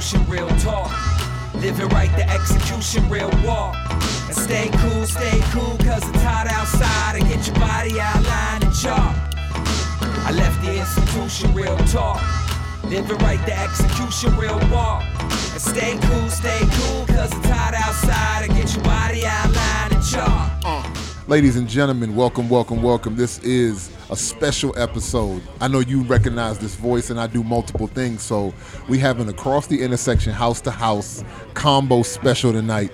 solution, real talk. Living right, the execution, real walk. And stay cool, stay cool, cause it's hot outside. And get your body outlined and chalk. I left the institution, real talk. Living right, the execution, real walk. And stay cool, stay cool, cause it's hot outside. And get your body outlined and chalk. Ladies and gentlemen, welcome, welcome, welcome. This is a special episode. I know you recognize this voice, and I do multiple things. So we have an across the intersection, house to house combo special tonight.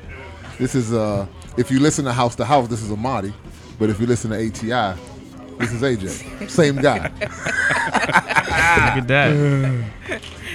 This is uh, if you listen to House to House, this is Amadi, but if you listen to ATI, this is AJ. Same guy. Look at that.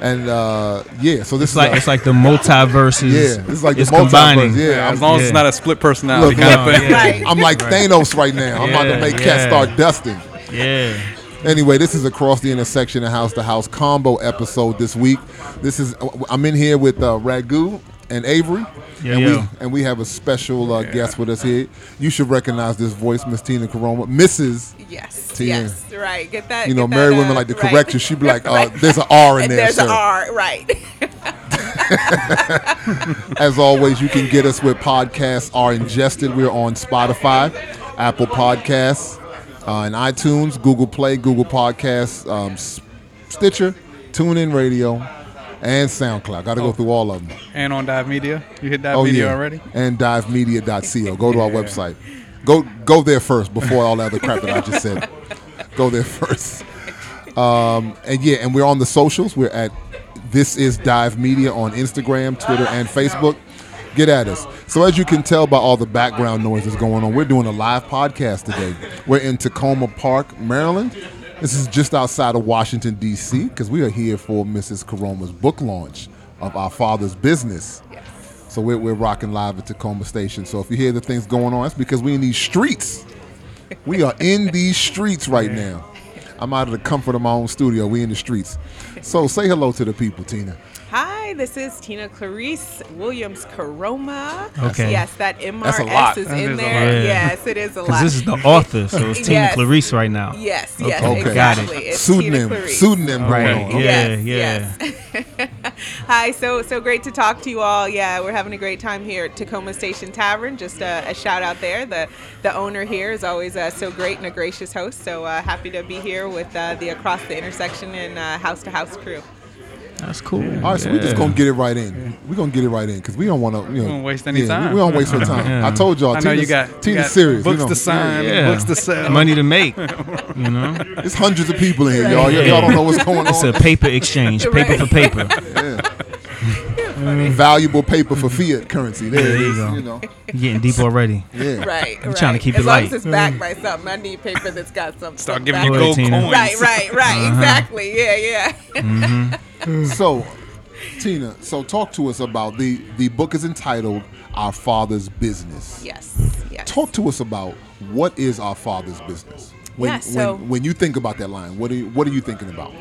And uh, yeah, so this It's like is it's like the multiverses. yeah, it's like it's the multiverse. combining. Yeah, as long as it's not a split personality Look, kind No, of thing. yeah. I'm like Thanos right now. I'm about to Yeah, make cats start dusting. Yeah. Anyway, this is across the intersection and house to house combo episode this week. This is I'm in here with uh, Ragu and Avery, Yeah, and yeah. we and we have a special uh, guest with us here. You should recognize this voice, Miss Tina Caroma, Mrs. Yes. Tina. Yes. Right. Get that. You know, get married women uh, like to right. correct you. She'd be like, uh, Right. "There's an R in And there, there's an sir." R. Right. As always, you can get us where podcasts are ingested. We're on Spotify, Apple Podcasts, uh, and iTunes, Google Play, Google Podcasts, um, S- Stitcher, TuneIn Radio, and SoundCloud. Got to go through all of them. And on Dive Media, you hit Dive Oh Media yeah, already. and divemedia.co. Go to our website. Go go there first before all the other crap that I just said. Go there first. Um, and yeah, and we're on the socials. We're at this is Dive Media on Instagram, Twitter, and Facebook. Get at us. So as you can tell by all the background noise that's going on, we're doing a live podcast today. We're in Takoma Park, Maryland. This is just outside of Washington D.C. because we are here for Mrs. Caroma's book launch of Our Father's Business. So we're, we're rocking live at Takoma Station. So if you hear the things going on, it's because we in these streets. We are in these streets right now. I'm out of the comfort of my own studio. We in the streets. So say hello to the people, Tina. Hi, this is Tina Clarice Williams Caroma. Okay. Yes, that That's MRS is That in is there. lot. Yes, it is a Because lot. this is the author, so it's Tina Yes. Clarice right now. Yes, yes, Okay. Got it. exactly. It's Pseudonym, Clarice. pseudonym Right. on. Yeah. Yes, yes. Hi, so so great to talk to you all. Yeah, we're having a great time here at Takoma Station Tavern. Just a, a shout out there. The the owner here is always uh, so great and a gracious host. So uh, happy to be here with uh, the Across the Intersection and uh, House to House crew. That's cool. All right, so we just gonna get it right in. We're gonna get it right in because we don't want to. You know, Don't waste any yeah, time. We, we don't waste no time. Yeah. I told y'all. I know Tina's, you got, you Tina's got serious. books you know. to sign, Yeah. books to sell. Money to make. You know? It's hundreds of people in here, y'all. Y- Y'all don't know what's going on. It's a paper exchange, paper for paper. Valuable paper for fiat currency. There, There you is. go. You know. long deep already. Yeah. Right. I'm right. trying to keep as it long light. As it's backed by something. I need paper that's got something. Start some giving back- you gold coins. Right, right, right. Uh-huh. Exactly. Yeah, yeah. So, Tina, so talk to us about the the book is entitled Our Father's Business. Yes, yes. Talk to us about what is our Father's business. When, Yeah, so- when when you think about that line, what are you, what are you thinking about?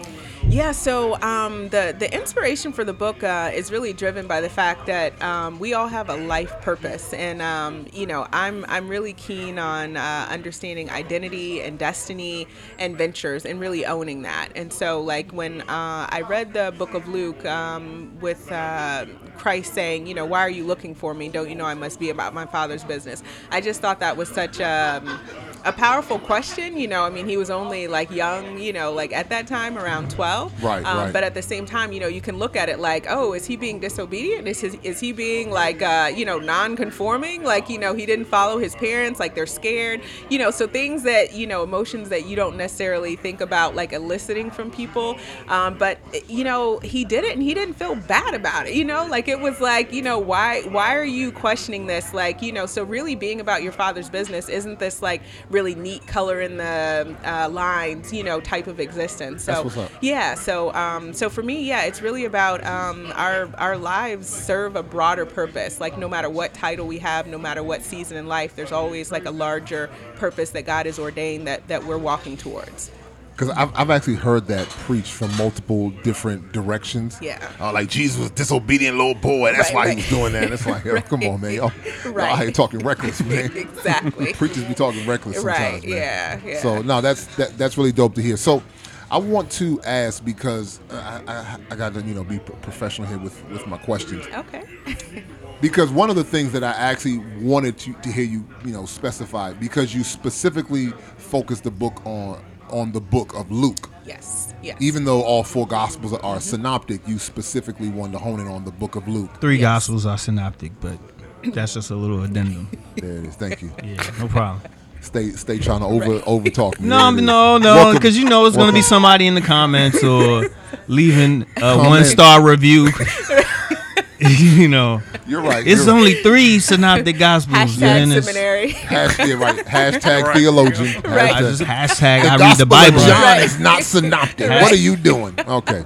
Yeah, so um, the the inspiration for the book uh, is really driven by the fact that um, we all have a life purpose, and um, you know, I'm I'm really keen on uh, understanding identity and destiny and ventures, and really owning that. And so, like when uh, I read the book of Luke um, with uh, Christ saying, you know, why are you looking for me? Don't you know I must be about my Father's business? I just thought that was such a a powerful question. You know, I mean, he was only like young, you know, like at that time around 12. Right, um, right. But at the same time, you know, you can look at it like, oh, is he being disobedient? Is, his, is he being like, uh, you know, non-conforming? Like, you know, he didn't follow his parents, like they're scared, you know, so things that, you know, emotions that you don't necessarily think about like eliciting from people. Um, but, you know, he did it and he didn't feel bad about it, you know, like it was like, you know, why, why are you questioning this? Like, you know, so really being about your father's business, isn't this like really neat color in the uh, lines, you know, type of existence? So, That's what's up. yeah. So, um, so for me, yeah, it's really about um, our our lives serve a broader purpose. Like no matter what title we have, no matter what season in life, there's always like a larger purpose that God has ordained that that we're walking towards. Because I've, I've actually heard that preached from multiple different directions. Yeah. Uh, like Jesus was disobedient little boy. That's Right, why right. he was doing that. That's like, yo, come on, man. Y'all, y'all Right. here talking reckless, man. exactly. Preachers be talking reckless sometimes, Right. man. Yeah. Yeah. So no, that's that, that's really dope to hear. So I want to ask because I, I, I got to you know be professional here with, with my questions Okay. because one of the things that I actually wanted to, to hear you you know specify because you specifically focused the book on on the book of Luke. yes. Yes. Even though all four gospels are mm-hmm. synoptic, you specifically wanted to hone in on the book of Luke. Three Yes. gospels are synoptic, but that's just a little addendum. There it is. Thank you. Yeah, no problem. Stay stay trying to over over talk me. No, There it is. no, no, because you know it's gonna be somebody in the comments or leaving a Comment. one star review. you know, You're right. it's you're right. only three synoptic gospels. Hashtag seminary. Hashtag, right. Hashtag theologian. Right. I Hashtag- just hashtag the I read the Bible. John Right. is not synoptic. What are you doing? Okay.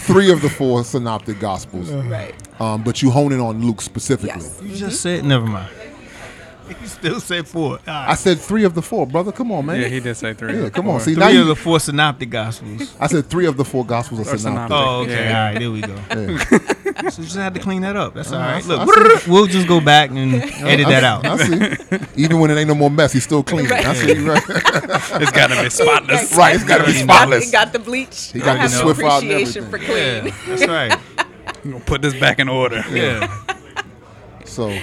Three of the four synoptic gospels. right. Um, but you hone in on Luke specifically. Yes. You just said never mind. You still said four. All I said three of the four, brother. Come on, man. Yeah, he did say three. Yeah, come on. Or- See, now Three you, of the four synoptic gospels. I said three of the four gospels are Are synoptic. synoptic. Oh, okay. Yeah. All right, there we go. Yeah. So just had to clean that up. That's all uh, I Look, I we'll just go back and uh, edit that out. I see. Even when it ain't no more mess, he's still clean. I see. you Right. It's got to be spotless. Right, it's gotta be spotless. He got the bleach. He got the Swift out and appreciation for clean. Yeah, that's right. I'm gonna put this back in order. Yeah, So,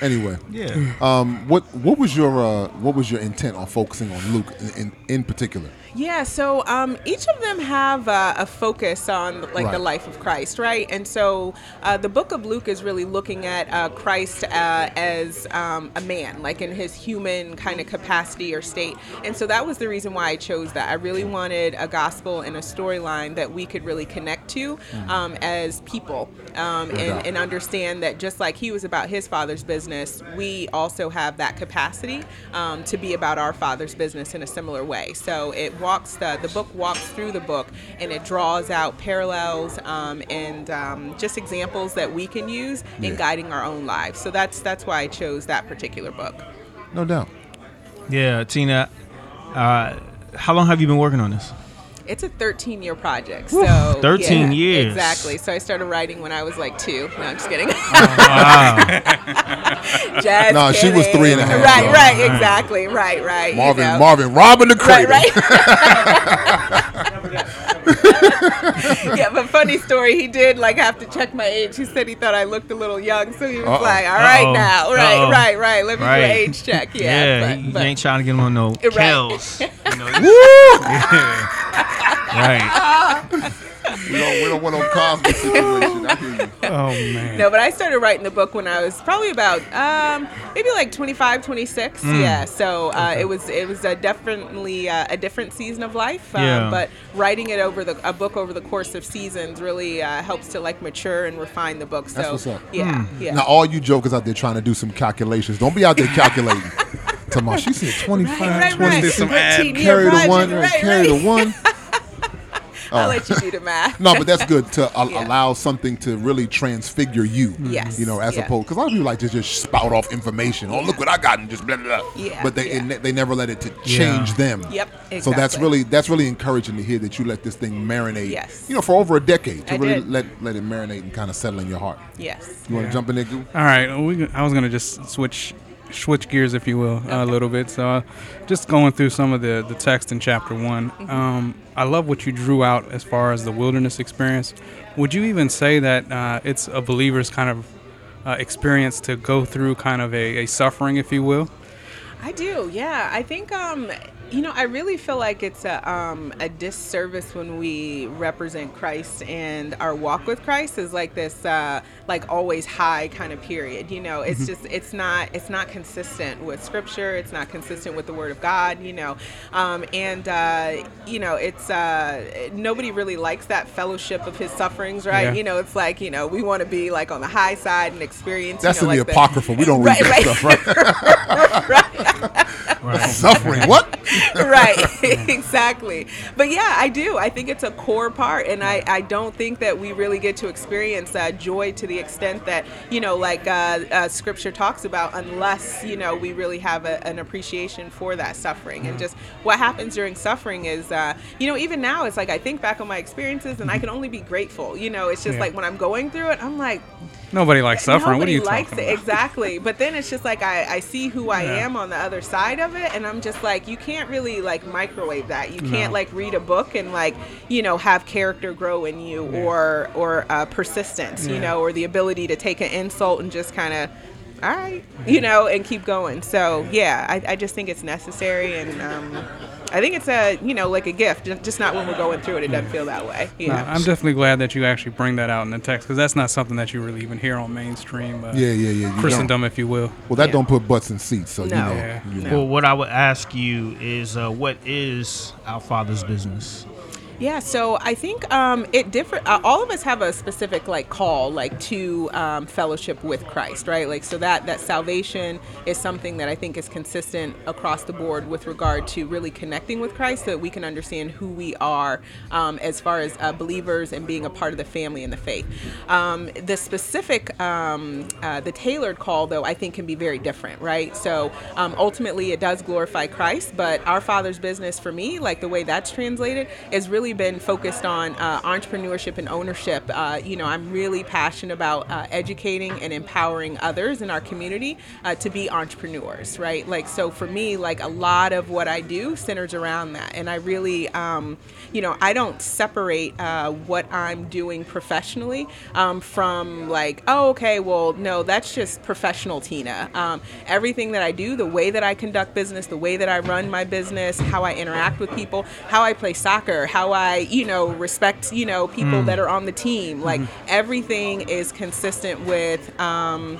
anyway, yeah. um, what what was your uh, what was your intent on focusing on Luke in, in, in particular? Yeah, so um, each of them have uh, a focus on like Right. the life of Christ, right? And so uh, the book of Luke is really looking at uh, Christ uh, as um, a man, like in his human kind of capacity or state. And so that was the reason why I chose that. I really wanted a gospel and a storyline that we could really connect to um, as people um, and, and understand that just like he was about his father's business, we also have that capacity um, to be about our father's business in a similar way. So it walks the the book walks through the book and it draws out parallels um, and um, just examples that we can use Yeah. in guiding our own lives. So that's that's why I chose that particular book. No doubt. Yeah, Tina. Uh, how long have you been working on this? It's a 13 year project. So 13 yeah, years. Exactly. So I started writing when I was like two. No, I'm just kidding. Oh, wow. Just No, she was three and a half, Right, though. right, exactly. Right, right. you Marvin, know. Marvin, robbing the Right, cradle. right. yeah, but funny story. He did like have to check my age. He said he thought I looked a little young, so he was Uh-oh. like, "All right Uh-oh. now, right, Uh-oh. right, right. Let me do Right. an age check." Yeah, Yeah, but, you but ain't trying to get him on no Right. kills. You know, right. we don't, we don't want no Cosby situation. I hear you. Oh man. no, but I started writing the book when I was probably about um, maybe like 25, 26. Mm. Yeah, so uh, it was it was a definitely uh, a different season of life. Um, Yeah. But writing it over the a book over the course of seasons really uh, helps to like mature and refine the book. So That's what's up. yeah, Hmm. yeah. Now, all you jokers out there trying to do some calculations, don't be out there calculating. Tomorrow, she said 25, Right, right, 20, right. Did some ad- 13 year carry the project, one, right, carry right. the one. I'll let you do the math. No, but that's good to a- Yeah. allow something to really transfigure you. Mm-hmm. Yes, You know, as yeah. opposed because a lot of people like to just spout off information. Oh, look what I got and just blah blah. blah. Yeah, But they yeah. it they never let it to Yeah. change them. Yep, Exactly. So that's really that's really encouraging to hear that you let this thing marinate. Yes. You know, for over a decade to I really did. let let it marinate and kind of settle in your heart. Yes. You want to jump in there, Goo? All right, we, I was gonna just switch switch gears, if you will, a little bit. So, uh, just going through some of the the text in chapter one. Um, I love what you drew out as far as the wilderness experience. Would you even say that uh, it's a believer's kind of uh, experience to go through kind of a, a suffering, if you will? I do, yeah. I think, um, you know, I really feel like it's a, um, a disservice when we represent Christ and our walk with Christ is like this, uh, like always high kind of period. You know, it's just, it's not, it's not consistent with Scripture. It's not consistent with the Word of God. You know, um, and uh, you know, it's uh, nobody really likes that fellowship of His sufferings, right? Yeah. You know, it's like you know, we want to be like on the high side and experience. That's you know, in like the apocrypha. We don't read Right, that right. stuff, right? Right. Suffering. What? right exactly. But yeah i do. I think it's a core part and i i don't think that we really get to experience uh, joy to the extent that you know like uh, uh, scripture talks about unless you know we really have a, an appreciation for that suffering. And just what happens during suffering is uh, you know even now it's like i think back on my experiences and i can only be grateful. You know it's just Yeah. like when i'm going through it i'm like Nobody likes suffering. what are you likes talking it about? exactly. But then it's just like I, I see who I Yeah. am on the other side of it, and I'm just like, you can't really like microwave that. You can't like read a book and like you know have character grow in you or or uh, persistence, you know, or the ability to take an insult and just kind of. All right, you know, and keep going. So yeah, I, I just think it's necessary, and um, I think it's a you know like a gift, just not when we're going through it. It doesn't feel that way. You No, know? I'm definitely glad that you actually bring that out in the text because that's not something that you really even hear on mainstream uh, Yeah, yeah, yeah. you Christendom, don't. if you will. Well, that Yeah. don't put butts in seats, so you know. Yeah. you know. Well, what I would ask you is, uh, what is our Father's business? Yeah, so I think um, it different. Uh, all of us have a specific like call, like to um, fellowship with Christ, right? Like so that that salvation is something that I think is consistent across the board with regard to really connecting with Christ, so that we can understand who we are um, as far as uh, believers and being a part of the family and the faith. Um, the specific, um, uh, the tailored call, though, I think can be very different, right? So um, ultimately, it does glorify Christ, but our Father's business for me, like the way that's translated, is really been focused on uh, entrepreneurship and ownership. Uh, you know, I'm really passionate about uh, educating and empowering others in our community uh, to be entrepreneurs, right? Like, so for me, like a lot of what I do centers around that. And I really, um, you know, I don't separate uh, what I'm doing professionally um, from like, oh, okay, well, no, that's just professional Tina. Um, everything that I do, the way that I conduct business, the way that I run my business, how I interact with people, how I play soccer, how I, you know, respect, you know, people that are on the team, like everything is consistent with. Um,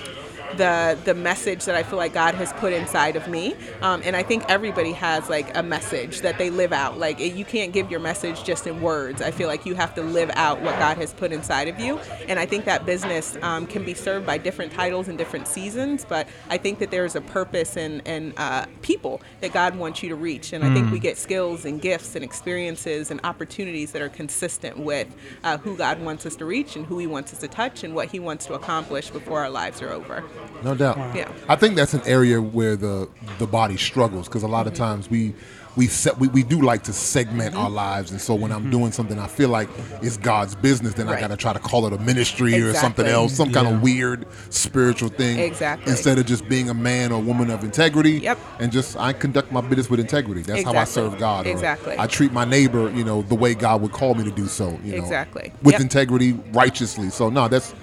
the the message that I feel like God has put inside of me, um, and I think everybody has like a message that they live out. Like you can't give your message just in words. I feel like you have to live out what God has put inside of you, and I think that business um, can be served by different titles and different seasons. But I think that there's a purpose and and uh, people that God wants you to reach, and I think we get skills and gifts and experiences and opportunities that are consistent with uh, who God wants us to reach and who He wants us to touch and what He wants to accomplish before our lives are over. No doubt. Yeah. I think that's an area where the the body struggles because a lot of Mm-hmm. times we we set we, we do like to segment Mm-hmm. our lives and so when I'm doing something I feel like it's God's business then I got to try to call it a ministry or something else some kind of weird spiritual thing Exactly. instead of just being a man or woman of integrity Yep. and just I conduct my business with integrity that's how I serve God Exactly. I treat my neighbor you know the way God would call me to do so you know Exactly. with Yep. integrity righteously so no that's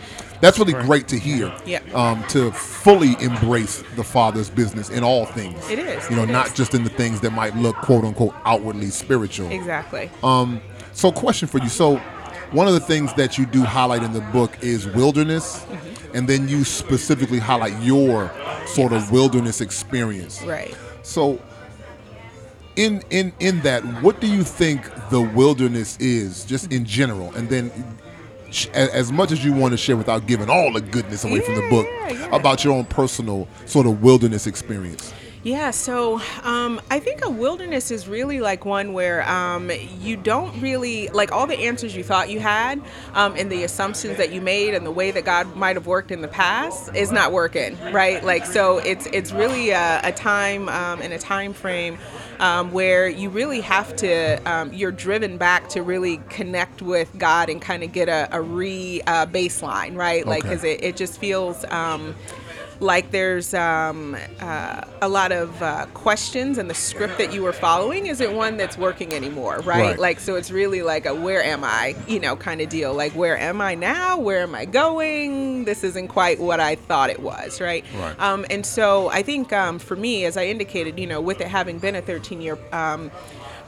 that's really great to hear Yep. um, to fully embrace the father's business in all things. It is, You know, not is. just in the things that might look quote unquote outwardly spiritual. Exactly. Um, So, question for you. So, one of the things that you do highlight in the book is wilderness, Mm-hmm. and then you specifically highlight your sort of wilderness experience. right. So, in in in that, what do you think the wilderness is, just in general, and then sh- as much as you want to share without giving all the goodness away from the book yeah, yeah. about your own personal sort of wilderness experience. Yeah, so um, I think a wilderness is really like one where um, you don't really like all the answers you thought you had, um, and the assumptions that you made, and the way that God might have worked in the past is not working, right? Like, so it's it's really a, a time um, and a time frame um, where you really have to um, you're driven back to really connect with God and kind of get a, a re uh, baseline, right? Like, Okay. because it, it just feels. Like there's um, uh, a lot of uh, questions and the script that you were following isn't one that's working anymore right? Right. like so it's really like a where am i you know kind of deal like where am i now where am i going this isn't quite what i thought it was right, Right. Um, and so i think um, for me as i indicated you know with it having been a 13 year um,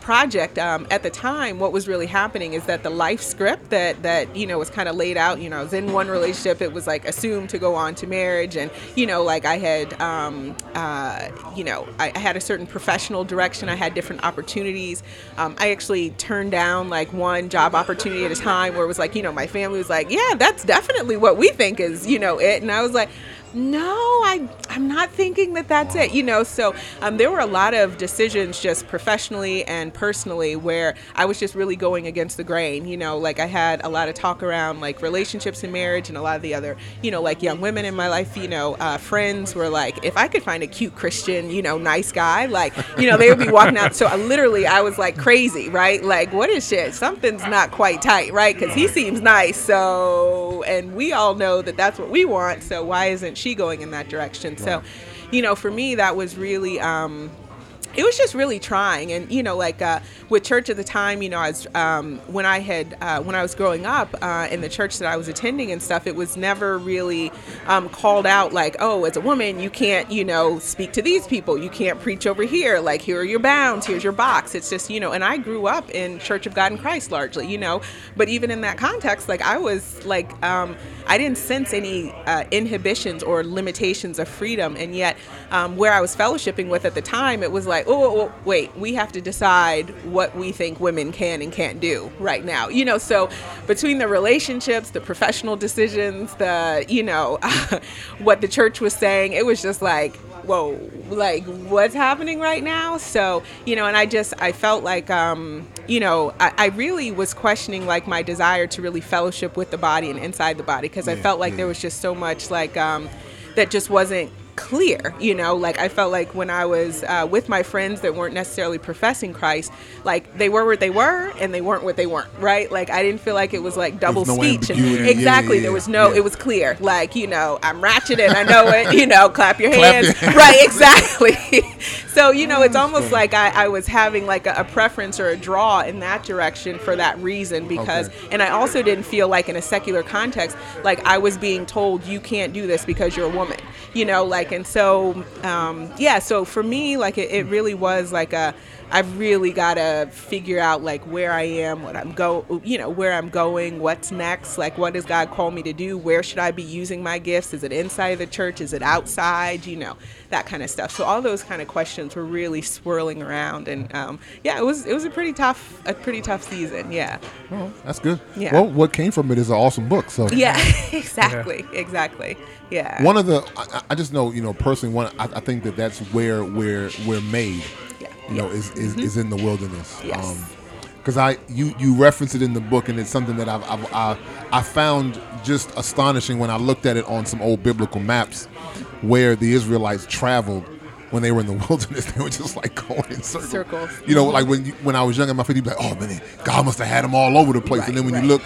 project um, at the time what was really happening is that the life script that that you know was kind of laid out you know I was in one relationship it was like assumed to go on to marriage and you know like i had um, uh, you know I, I had a certain professional direction i had different opportunities. Um, i actually turned down like one job opportunity at a time where it was like you know my family was like yeah that's definitely what we think is you know it. And i was like no I, i'm not thinking that that's it you know so um, there were a lot of decisions just professionally and personally where i was just really going against the grain you know like i had a lot of talk around like relationships and marriage and a lot of the other you know like young women in my life you know uh, friends were like if i could find a cute christian you know nice guy like you know they would be walking out. So I, literally i was like crazy right? Like what is shit? Something's not quite tight right? Because he seems nice so and we all know that that's what we want so why isn't she going in that direction. So you know for me that was really um it was just really trying. And you know like uh, with church at the time you know i was um, when i had uh, when i was growing up uh, in the church that i was attending and stuff it was never really um, called out like oh as a woman you can't you know speak to these people. You can't preach over here. Like here are your bounds. Here's your box. It's just you know and i grew up in church of god in christ largely you know. But even in that context like i was like um, i didn't sense any uh, inhibitions or limitations of freedom. And yet um, where i was fellowshipping with at the time it was like oh, oh, wait, we have to decide what we think women can and can't do right now. You know, so between the relationships, the professional decisions, the, you know, what the church was saying, it was just like, whoa, like what's happening right now? So, you know, and I just, I felt like, um, you know, I, I really was questioning like my desire to really fellowship with the body and inside the body because I felt like there was just so much like, um, that just wasn't clear you know? Like i felt like when i was uh, with my friends that weren't necessarily professing christ like they were what they were and they weren't what they weren't right? Like i didn't feel like it was like double no speech and ambiguity. Yeah, exactly. yeah, there was no Yeah. it was clear. Like you know i'm ratchet and i know it you know clap your Clap hands. your- right exactly. So you know it's almost like I, I was having like a, a preference or a draw in that direction for that reason because Okay. and i also didn't feel like in a secular context like i was being told you can't do this because you're a woman. You know like and so um, yeah so for me like it, it really was like a i've really got to figure out like where i am what i'm go you know where i'm going what's next like what does god call me to do? Where should i be using my gifts? Is it inside the church? Is it outside? You know that kind of stuff. So all those kind of questions were really swirling around and um, yeah it was it was a pretty tough a pretty tough season yeah. Oh, that's good. Yeah. Well, what came from it is an awesome book. So. Yeah exactly exactly yeah. One of the I, I just know you know personally one I, I think that that's where we're we're made yeah you know is is, mm-hmm. is in the wilderness. Yes. Um, because I you you reference it in the book and it's something that I've, I've I I found just astonishing when I looked at it on some old biblical maps where the Israelites traveled when they were in the wilderness. They were just like going in circles. Circles. you know mm-hmm. like when you, when I was young in my 50s you'd be like oh man God must have had them all over the place. And then when right. you look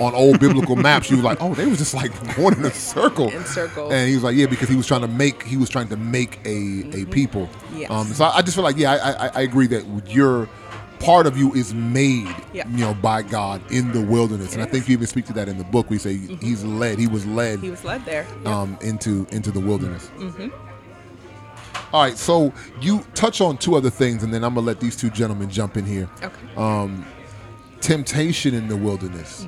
on old biblical maps you were like oh they was just like going in a circle In circles. and he was like yeah because he was trying to make he was trying to make a a people Mm-hmm. Yes. um so I, I just feel like yeah I, I I agree that your part of you is made Yeah. you know by God in the wilderness and I think you even speak to that in the book we say he's led he was led he was led there Yep. um, into into the wilderness. All right, so you touch on two other things, and then I'm gonna let these two gentlemen jump in here. okay Temptation in the wilderness.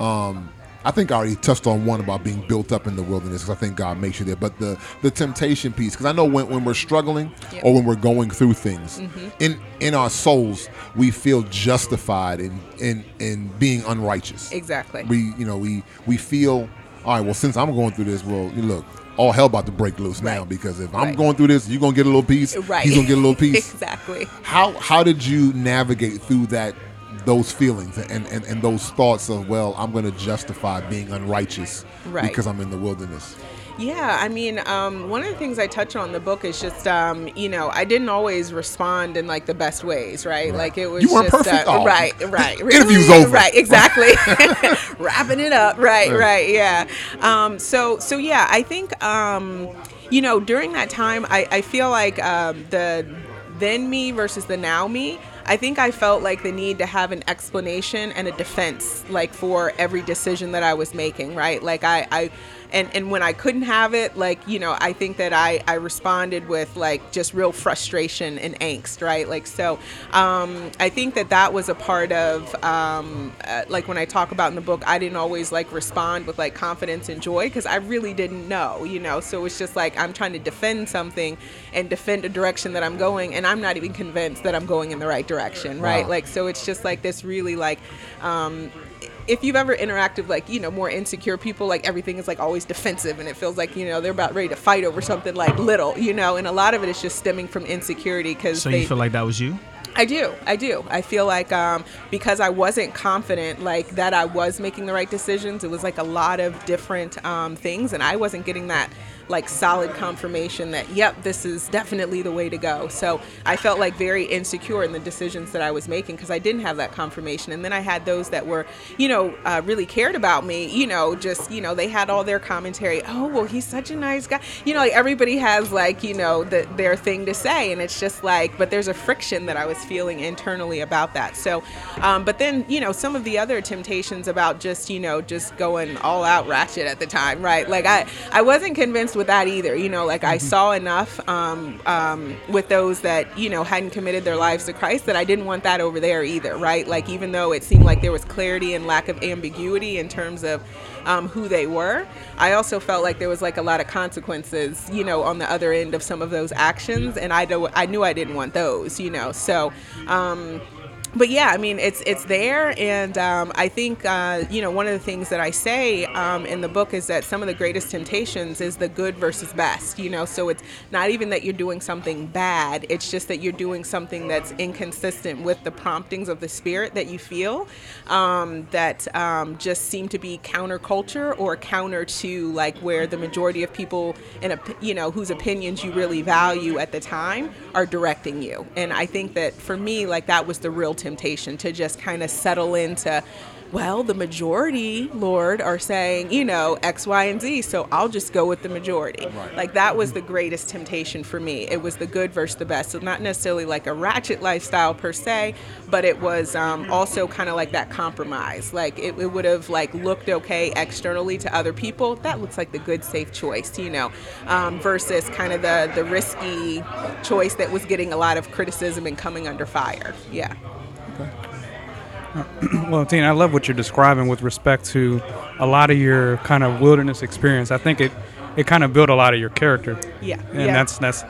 Um, I think I already touched on one about being built up in the wilderness because I think God makes you there. But the the temptation piece, because I know when, when we're struggling Yeah. or when we're going through things in in our souls, we feel justified in in in being unrighteous. exactly we you know we we feel all right well since i'm going through this well you look all hell about to break loose now because if i'm Right. going through this you're gonna get a little piece right he's gonna get a little piece exactly how how did you navigate through that those feelings and, and and those thoughts of well i'm gonna justify being unrighteous Right. because i'm in the wilderness Yeah, I mean, um, one of the things I touch on in the book is just, um, you know, I didn't always respond in like the best ways, right? Like it was You weren't just, perfect? Uh, Oh. right, right. Interview's over. Right, exactly. Wrapping it up, right, right, yeah. Um, so, so yeah, I think, um, you know, during that time, I, I feel like um, the then me versus the now me. I think I felt like the need to have an explanation and a defense, like for every decision that I was making, right? Like I, I and and when I couldn't have it, like you know, I think that I I responded with like just real frustration and angst, right? Like so, um, I think that that was a part of um, uh, like when I talk about in the book, I didn't always like respond with like confidence and joy because I really didn't know, you know. So it's just like I'm trying to defend something and defend a direction that I'm going, and I'm not even convinced that I'm going in the right direction, right? Wow. Like so, it's just like this really like. Um, if you've ever interacted with like you know more insecure people like everything is like always defensive and it feels like you know they're about ready to fight over something like little you know and a lot of it is just stemming from insecurity because So they you feel like that was you? I do. I do. I feel like um, because I wasn't confident, like that I was making the right decisions. It was like a lot of different um, things, and I wasn't getting that like solid confirmation that yep this is definitely the way to go. So i felt like very insecure in the decisions that i was making because i didn't have that confirmation. And then i had those that were you know uh, really cared about me you know just you know they had all their commentary oh well he's such a nice guy. You know like everybody has like you know the, their thing to say. And it's just like but there's a friction that i was feeling internally about that. So um, but then you know some of the other temptations about just you know just going all out ratchet at the time right? Like i i wasn't convinced with that either. You know, like I Mm-hmm. saw enough um, um, with those that you know hadn't committed their lives to Christ that I didn't want that over there either. Right? Like even though it seemed like there was clarity and lack of ambiguity in terms of um, who they were, I also felt like there was like a lot of consequences. You know, on the other end of some of those actions, and I do, I knew I didn't want those. You know, so. But yeah, I mean, it's it's there, and um, I think uh, you know one of the things that I say um, in the book is that some of the greatest temptations is the good versus best. You know, so it's not even that you're doing something bad; it's just that you're doing something that's inconsistent with the promptings of the spirit that you feel, um, that um, just seem to be counterculture or counter to like where the majority of people in a you know whose opinions you really value at the time are directing you. And I think that for me, like that was the real temptation to just kind of settle into well, the majority, Lord, are saying, you know, X, Y, and Z, so I'll just go with the majority. Like that was the greatest temptation for me. It was the good versus the best. So not necessarily like a ratchet lifestyle per se, but it was um, also kind of like that compromise. Like it, it would have like looked okay externally to other people. That looks like the good, safe choice, you know, um, versus kind of the the risky choice that was getting a lot of criticism and coming under fire. Yeah. Well, Tina, I love what you're describing with respect to a lot of your kind of wilderness experience. I think it it kind of built a lot of your character. Yeah. and yeah. that's that's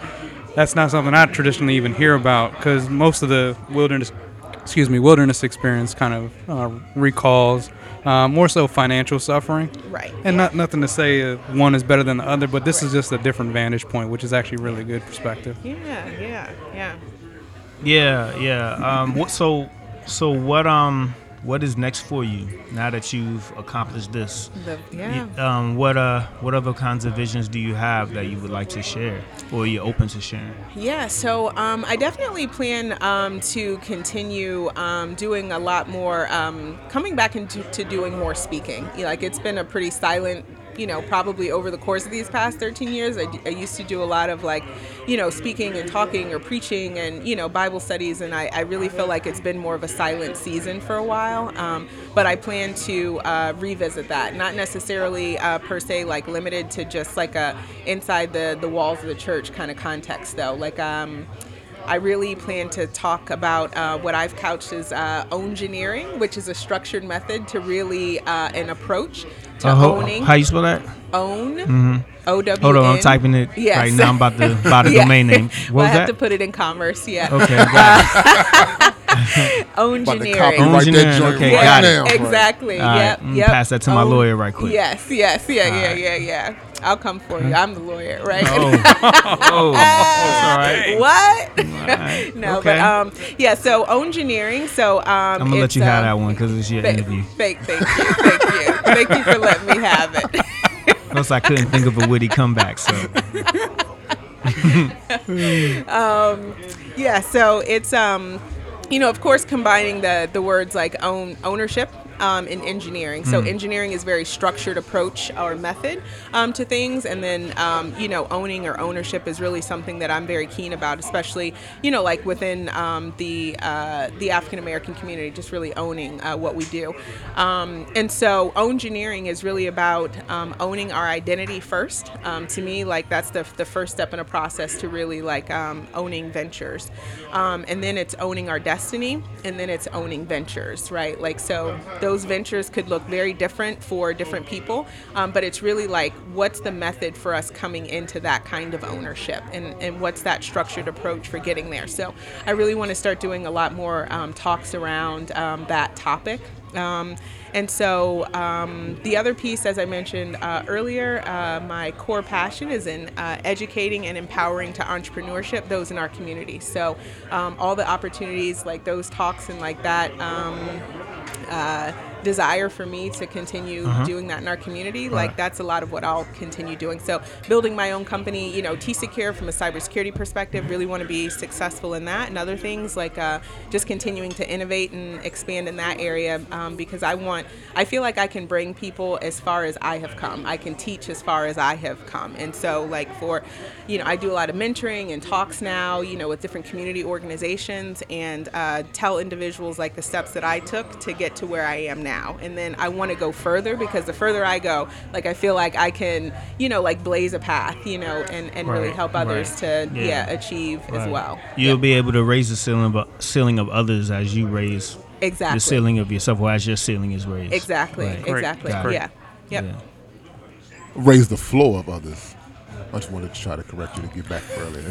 that's not something I traditionally even hear about because most of the wilderness, excuse me, wilderness experience kind of uh, recalls uh, more so financial suffering. Right, And yeah. not nothing to say uh, one is better than the other, but this is just a different vantage point, which is actually really good perspective. Yeah, yeah, yeah. Yeah, yeah. Um, what, so, so what? Um, what is next for you now that you've accomplished this? The, yeah. Um, what uh, what other kinds of visions do you have that you would like to share, or you're open to sharing? Yeah, so um, I definitely plan um, to continue um, doing a lot more, um, coming back into to doing more speaking. Like it's been a pretty silent, you know, probably over the course of these past 13 years. I used to do a lot of like, you know, speaking and talking or preaching and, you know, Bible studies, and I, I really feel like it's been more of a silent season for a while. Um, but I plan to uh, revisit that, not necessarily uh, per se like limited to just like a inside the, the walls of the church kind of context though. Like, um, I really plan to talk about uh, what I've couched as uh, own engineering, which is a structured method to really uh, an approach to Uh, ho- owning how you spell that? own O W. Hold on, I'm typing it Yes. right now. I'm about to buy the Yeah. domain name. What well, I have that? to put it in commerce. Yeah. okay, got Engineering. About to copyright Engineering, joint okay, right got it. Exactly. All right, Yep. mm, Yep. pass that to my Own- lawyer right quick. Yes. Yes. Yeah. All yeah. right. Yeah. Yeah. I'll come for you. I'm the lawyer, right? Oh, oh, right. what? Right. no, okay. but um, yeah. So own engineering. So um, I'm gonna let you have um, that one because it's your Th- interview. Thank, thank you, thank you, thank you for letting me have it. Plus, I couldn't think of a witty comeback, so um, yeah, so it's um, you know, of course, combining the the words like own ownership. Um, in engineering, so engineering is very structured approach or method um, to things, and then um, you know owning or ownership is really something that I'm very keen about, especially you know like within um, the uh, the African American community, just really owning uh, what we do. Um, and so, own engineering is really about um, owning our identity first. Um, to me, like that's the the first step in a process to really like um, owning ventures, um, and then it's owning our destiny, and then it's owning ventures, right? Like so, those ventures could look very different for different people, um, but it's really like what's the method for us coming into that kind of ownership, and and what's that structured approach for getting there. So I really want to start doing a lot more um, talks around um, that topic Um, and so um, the other piece, as I mentioned uh, earlier, uh, my core passion is in uh, educating and empowering to entrepreneurship those in our community. So um, all the opportunities like those talks and like that. Uh, desire for me to continue doing that in our community, like that's a lot of what I'll continue doing. So building my own company, you know, T Secure from a cybersecurity perspective, really want to be successful in that and other things like uh, just continuing to innovate and expand in that area um, because I want, I feel like I can bring people as far as I have come. I can teach as far as I have come. And so like for, you know, I do a lot of mentoring and talks now, you know, with different community organizations and uh, tell individuals like the steps that I took to get to where I am now. And then I want to go further because the further I go, like I feel like I can, you know, like blaze a path, you know, and, and really help others right. to, Yeah. yeah, achieve as well. You'll Yeah. be able to raise the ceiling of ceiling of others as you raise exactly. the ceiling of yourself, or as your ceiling is raised. Exactly. Right. Exactly. Yeah. Yep. Yeah. Raise the floor of others. I just wanted to try to correct you to get back earlier.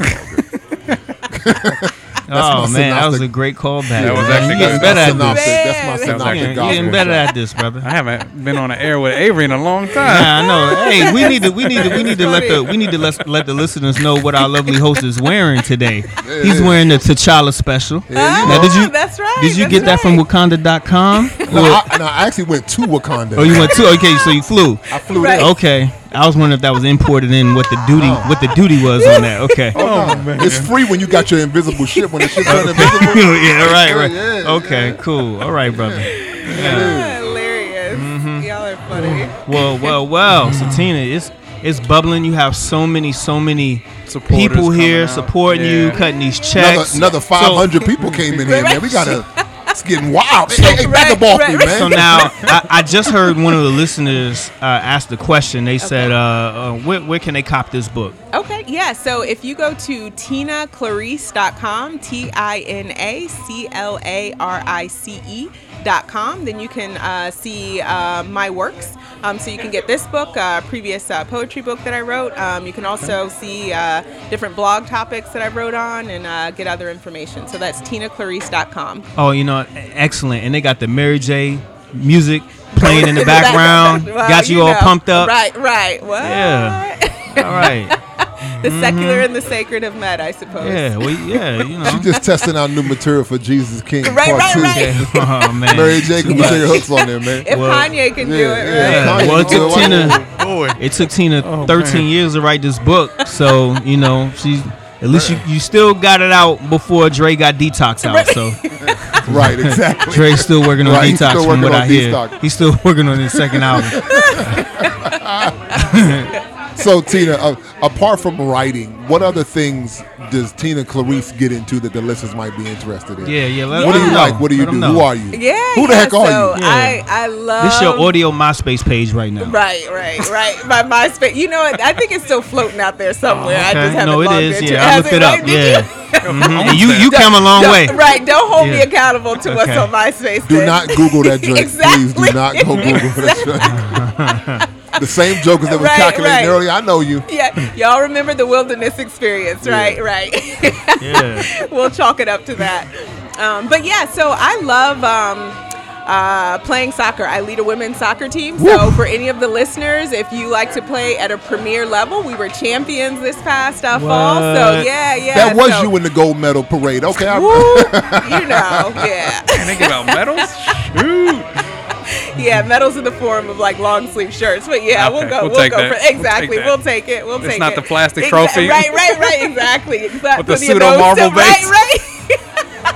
That's all good. Oh my man, that was a great callback. That was actually you good. getting better at synopsis. this. That's my Man. That was synoptic actually- You're getting better at this, brother. I haven't been on the air with Avery in a long time. Yeah, I know. Hey, we need to we need to we need to let the we need to let, let the listeners know what our lovely host is wearing today. He's wearing the T'Challa special. Oh, Now, did you that's right. did you that's get that from right. Wakanda.com? No, I, no, I actually went to Wakanda. oh, you went to okay, so you flew. I flew Right. there. Okay, I was wondering if that was imported in what the duty what the duty was on that. Okay. Oh, man. It's free when you got your invisible ship. When the ship turn invisible. yeah, right, right. Yeah, Okay, cool. All right, brother. Hilarious. Mm-hmm. Y'all are funny. Well, well, well. So Tina, it's it's bubbling. You have so many, so many Supporters people here coming out. supporting you, cutting these Another, checks. another 500 people came in here, man. We gotta. It's getting wild. Hey, hey, back up off me, man. So now, I, I just heard one of the listeners uh, ask the question. They said, uh, uh, where, where can they cop this book? Okay, yeah. So if you go to tinaclarice.com, T I N A C L A R I C E. Dot com, then you can uh, see uh, my works. Um, so you can get this book, uh, previous uh, poetry book that I wrote. Um, you can also see uh, different blog topics that I wrote on and uh, get other information. So that's tinaclarice.com. Oh, you know, excellent. And they got the Mary J. music playing in the background. Well, got you, all know. pumped up. Right, right. What? Yeah. All right. the secular mm-hmm. and the sacred have met, I suppose. Yeah. Well, yeah. You know. She just testing out new material for Jesus King Right, Part right, Two. right. Yeah. Oh man. Mary J. can put your hooks on there, man. If Well, Kanye can do it, yeah. right? Yeah. Well, it took Kanye, Tina. Oh, boy. It took Tina Oh, 13 man. years to write this book. So you know, she's at least you, you still got it out before Dre got detox out. So Right, exactly. Dre's still working on Right, detox still from what on I hear. He's still working on his second album. So, Tina, uh, apart from writing, what other things does Tina Clarice get into that the listeners might be interested in? Yeah, yeah. Let, What do you them like? What do you Let do? Who are you? Yeah. Who the yeah, heck are so you? Yeah. I I love This your audio MySpace page right now. Right, right, right. My MySpace. You know what? I think it's still floating out there somewhere. I Okay. just haven't No, it logged is. into Yeah, I Has looked it up. Did Yeah. Mhm. You you came a long way. Right. Don't hold me accountable to what's Okay. on MySpace. Do not Google that joint. Please do not go Google that joint. the same jokers that was Right, calculating right. earlier. I know you. Yeah, y'all remember the wilderness experience, right? Right. Yeah. we'll chalk it up to that. Um, but yeah, so I love um, uh, playing soccer. I lead a women's soccer team. So for any of the listeners, if you like to play at a premier level, we were champions this past uh, fall. So yeah, yeah. that was so- you in the gold medal parade. Okay, I, Woo, you know, yeah, And they give out medals? Shoot. Yeah. Medals in the form of like long sleeve shirts, but yeah, Okay, we'll go. we'll We'll, go that. for We'll take exactly. We'll take it. We'll It's take it. It's not the plastic Exa- trophy. Right, right, right. Exactly. Exactly. With the pseudo marble base. Right, right.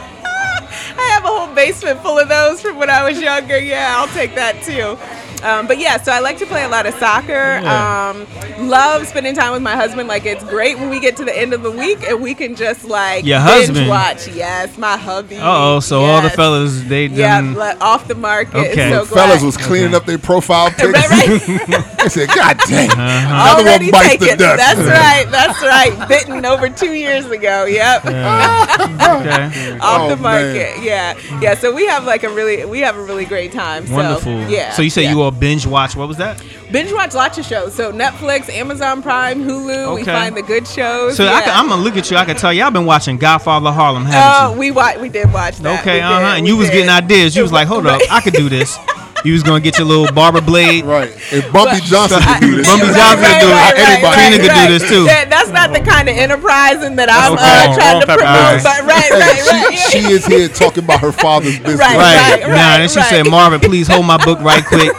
I have a whole basement full of those from when I was younger. Yeah, I'll take that too. Um, but yeah, so I like to play a lot of soccer. Yeah. Um, love spending time with my husband. Like it's great when we get to the end of the week and we can just like Your binge husband? watch. Yes, my hubby. Uh oh. So all the fellas they Yeah, done. like, off the market. Okay. So fellas was cleaning up their profile pics. Right, right. they said, "God dang, Uh-huh. another Already one bites the taken. dust." That's right. That's right. Bitten over two years ago. Yep. Okay. Off Oh, the market. Yeah. Yeah. So we have like a really we have a really great time. So, Wonderful. Yeah. So you say yeah. you all binge watch. What was that? Binge watch lots of shows. So Netflix, Amazon Prime, Hulu. We find the good shows. So I yeah. can, I'm gonna look at you. I can tell y'all been watching Godfather Harlem, Oh, haven't you? we wa- we did watch that. Okay, We uh huh. did, And we you was did. getting ideas. You was like, hold up, I could do this. You was gonna get your little barber blade. Right. If Bumpy Johnson could do this, Bumpy Johnson right, could do it. right, right, Anybody. right, Tina could do right. this too. That- that's not the kind of enterprising that I'm Okay. uh, Wrong- trying wrong to type of promote. guys. But right, Hey, right, right. she, she is here talking about her father's business. Right, Right. right, now, and she right. said, Marvin, please hold my book right quick.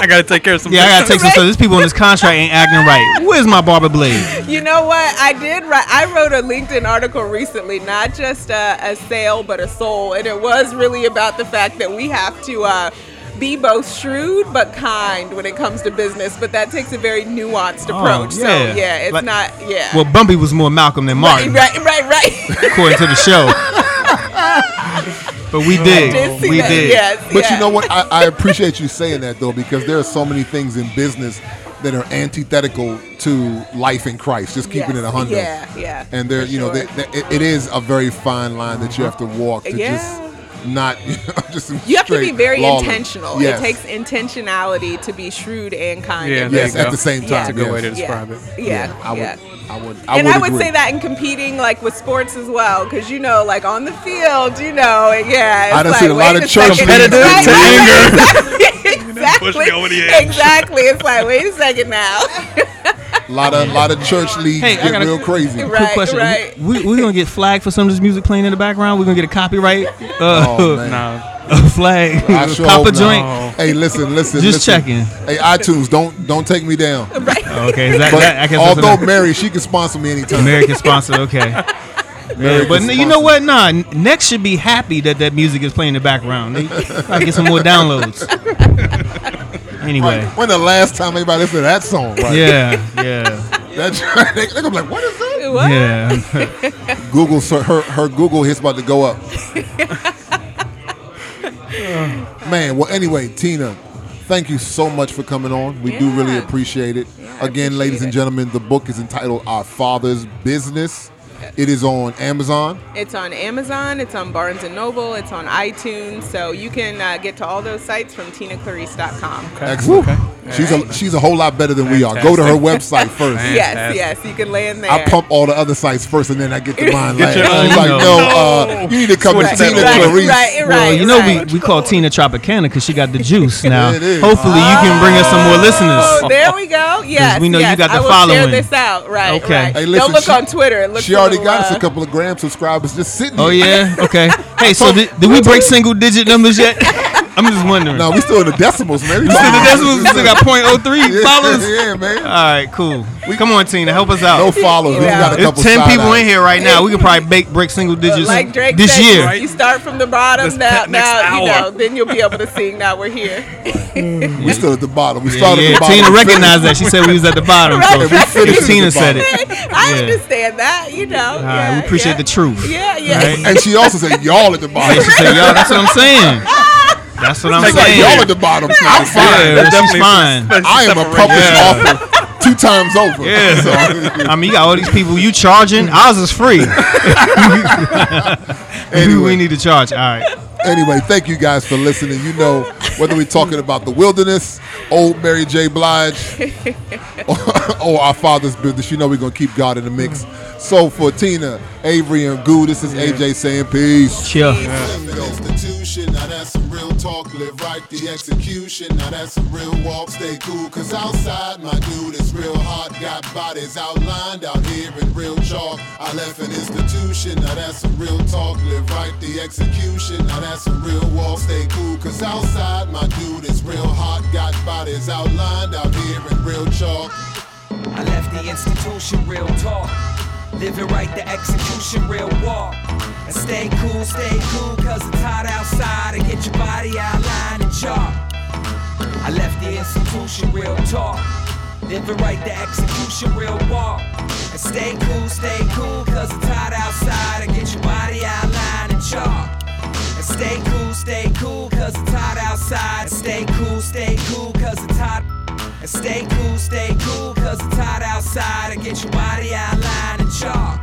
I gotta take care of some. Yeah, I gotta take some Right. stuff. These people in this contract ain't acting right. Where's my barber blade? You know what? I did write. I wrote a LinkedIn article recently, not just uh, a sale, but a soul, and it was really about the fact that we have to. Uh, be both shrewd but kind when it comes to business, but that takes a very nuanced approach. So Oh, yeah. yeah, it's Like- not yeah. Well, Bumpy was more Malcolm than right, Martin, right, right, right. according to the show. but we did. did see we that, did. Yes, But yeah. you know what? I, I appreciate you saying that though, because there are so many things in business that are antithetical to life in Christ. Just keeping Yes, it a hundred. Yeah, yeah. And there, for you know, sure. that- that- it, it is a very fine line that you have to walk to Yeah. just not you know, just You have to be very lawless. intentional. Yes. It takes intentionality to be shrewd and kind. Yeah, in yes, at the same Yeah. time. That's a good yes. way to Yeah. describe it. Yeah, I would, yeah. I would, I and would I would agree. say that in competing, like with sports as well, because you know, like on the field, you know, yeah. It's I done like, seen a lot of church second. leaders Right, to right, right, Exactly. Push me over the edge. Exactly. It's like, wait a second now. A lot of, lot of church leagues Hey, get gotta- real crazy. Right. Quick question: right. We we gonna get flagged for some of this music playing in the background? We gonna get a copyright uh, Oh man. Nah, a flag, I sure copper hope not. joint? Hey, listen, listen. Just listen. checking. Hey, iTunes, don't don't take me down. Okay, is that, that I guess although enough. Mary, she can sponsor me anytime. American sponsor, okay. Mary Yeah, but can you know what? Nah, Next should be happy that that music is playing in the background. I get some more downloads. Anyway, When the last time anybody listened to that song? Right? yeah, yeah, That's they, they're gonna be like, what is that? What? yeah. Google ser- her her Google hits about to go up. Man, well anyway, Tina, thank you so much for coming on. We do really appreciate it. I Again, ladies appreciate and gentlemen, the book is entitled Our Father's Business. It is on Amazon. It's on Amazon. It's on Barnes and Noble. It's on iTunes. So you can uh, get to all those sites from tinaclarice.com. Excellent. She's a she's a whole lot better than we are. Go to her website first. Yes, yes, you can land there. I pump all the other sites first, and then I get to mine last. your own. She's like, No. no, uh, you need to come Switch to Tina over. Clarice. Right, right, Well, you know we, we call Tina Tropicana because she got the juice now. It is. Hopefully you can bring us some more Oh, listeners. there we go. Yes, we know you got the I will following. Share this out. Right. Okay. Right. Hey, listen, Don't look she- on Twitter. Look She already little, got us uh, a couple of gram subscribers just sitting Oh here. yeah, okay. Hey, so did, did we break single digit numbers yet? I'm just wondering. No, we still in the decimals, man. We Still in the talking- decimals still got .03 yeah, followers. Yeah, man. All right, cool. We, Come on, Tina, help us out. No followers. We Yeah. got a There's ten side people in here right now. We could probably break break single digits Like Drake this said, year. you start from the bottom. This now, next now you hour. know, then you'll be able to sing. Now we're here. We still at the bottom. We Yeah, started yeah. at the bottom. Tina recognized that. She said we was at the bottom. Right, so right. if Finished Tina at said it. I Yeah. understand that. You know. All right, we appreciate the truth. Yeah, yeah. Right? And she also said, y'all at the bottom. Yeah, she said, y'all. that's what I'm saying. That's what I'm She's like, saying." y'all at the bottom. I'm fine. Yeah, she's definitely fine. I am a published Yeah. author two times over. Yeah. So, I mean, you got all these people you charging. Ours is free. Anyway. we need to charge. All right. Anyway, thank you guys for listening. You know, whether we're talking about the wilderness, old Mary J. Blige, or, or our father's business, you know we're going to keep God in the mix. So for Tina, Avery, and Goo, this is AJ saying peace. Chill. Institution, now that's some real talk. Live right the execution, now that's some real walk. Stay cool, cause outside, my dude, it's real hot. Got bodies outlined out here in real chalk. I left an institution, now that's some real talk. Live right the execution, now that's real walk. Stay cool, cause outside, my dude, it's real hot. Got bodies outlined out here in real chalk. I left the institution, real talk. Living right, the execution, real walk. And stay cool, stay cool, cause it's hot outside. And get your body outlined and chalk. I left the institution, real talk. Living right, the execution, real walk. And stay cool, stay cool, cause it's hot outside. And get your body outlined and chalk. Stay cool, stay cool, cause it's hot outside. Stay cool, stay cool, cause it's hot. And stay cool, stay cool, cause it's hot outside. And get your body outlined and chalk.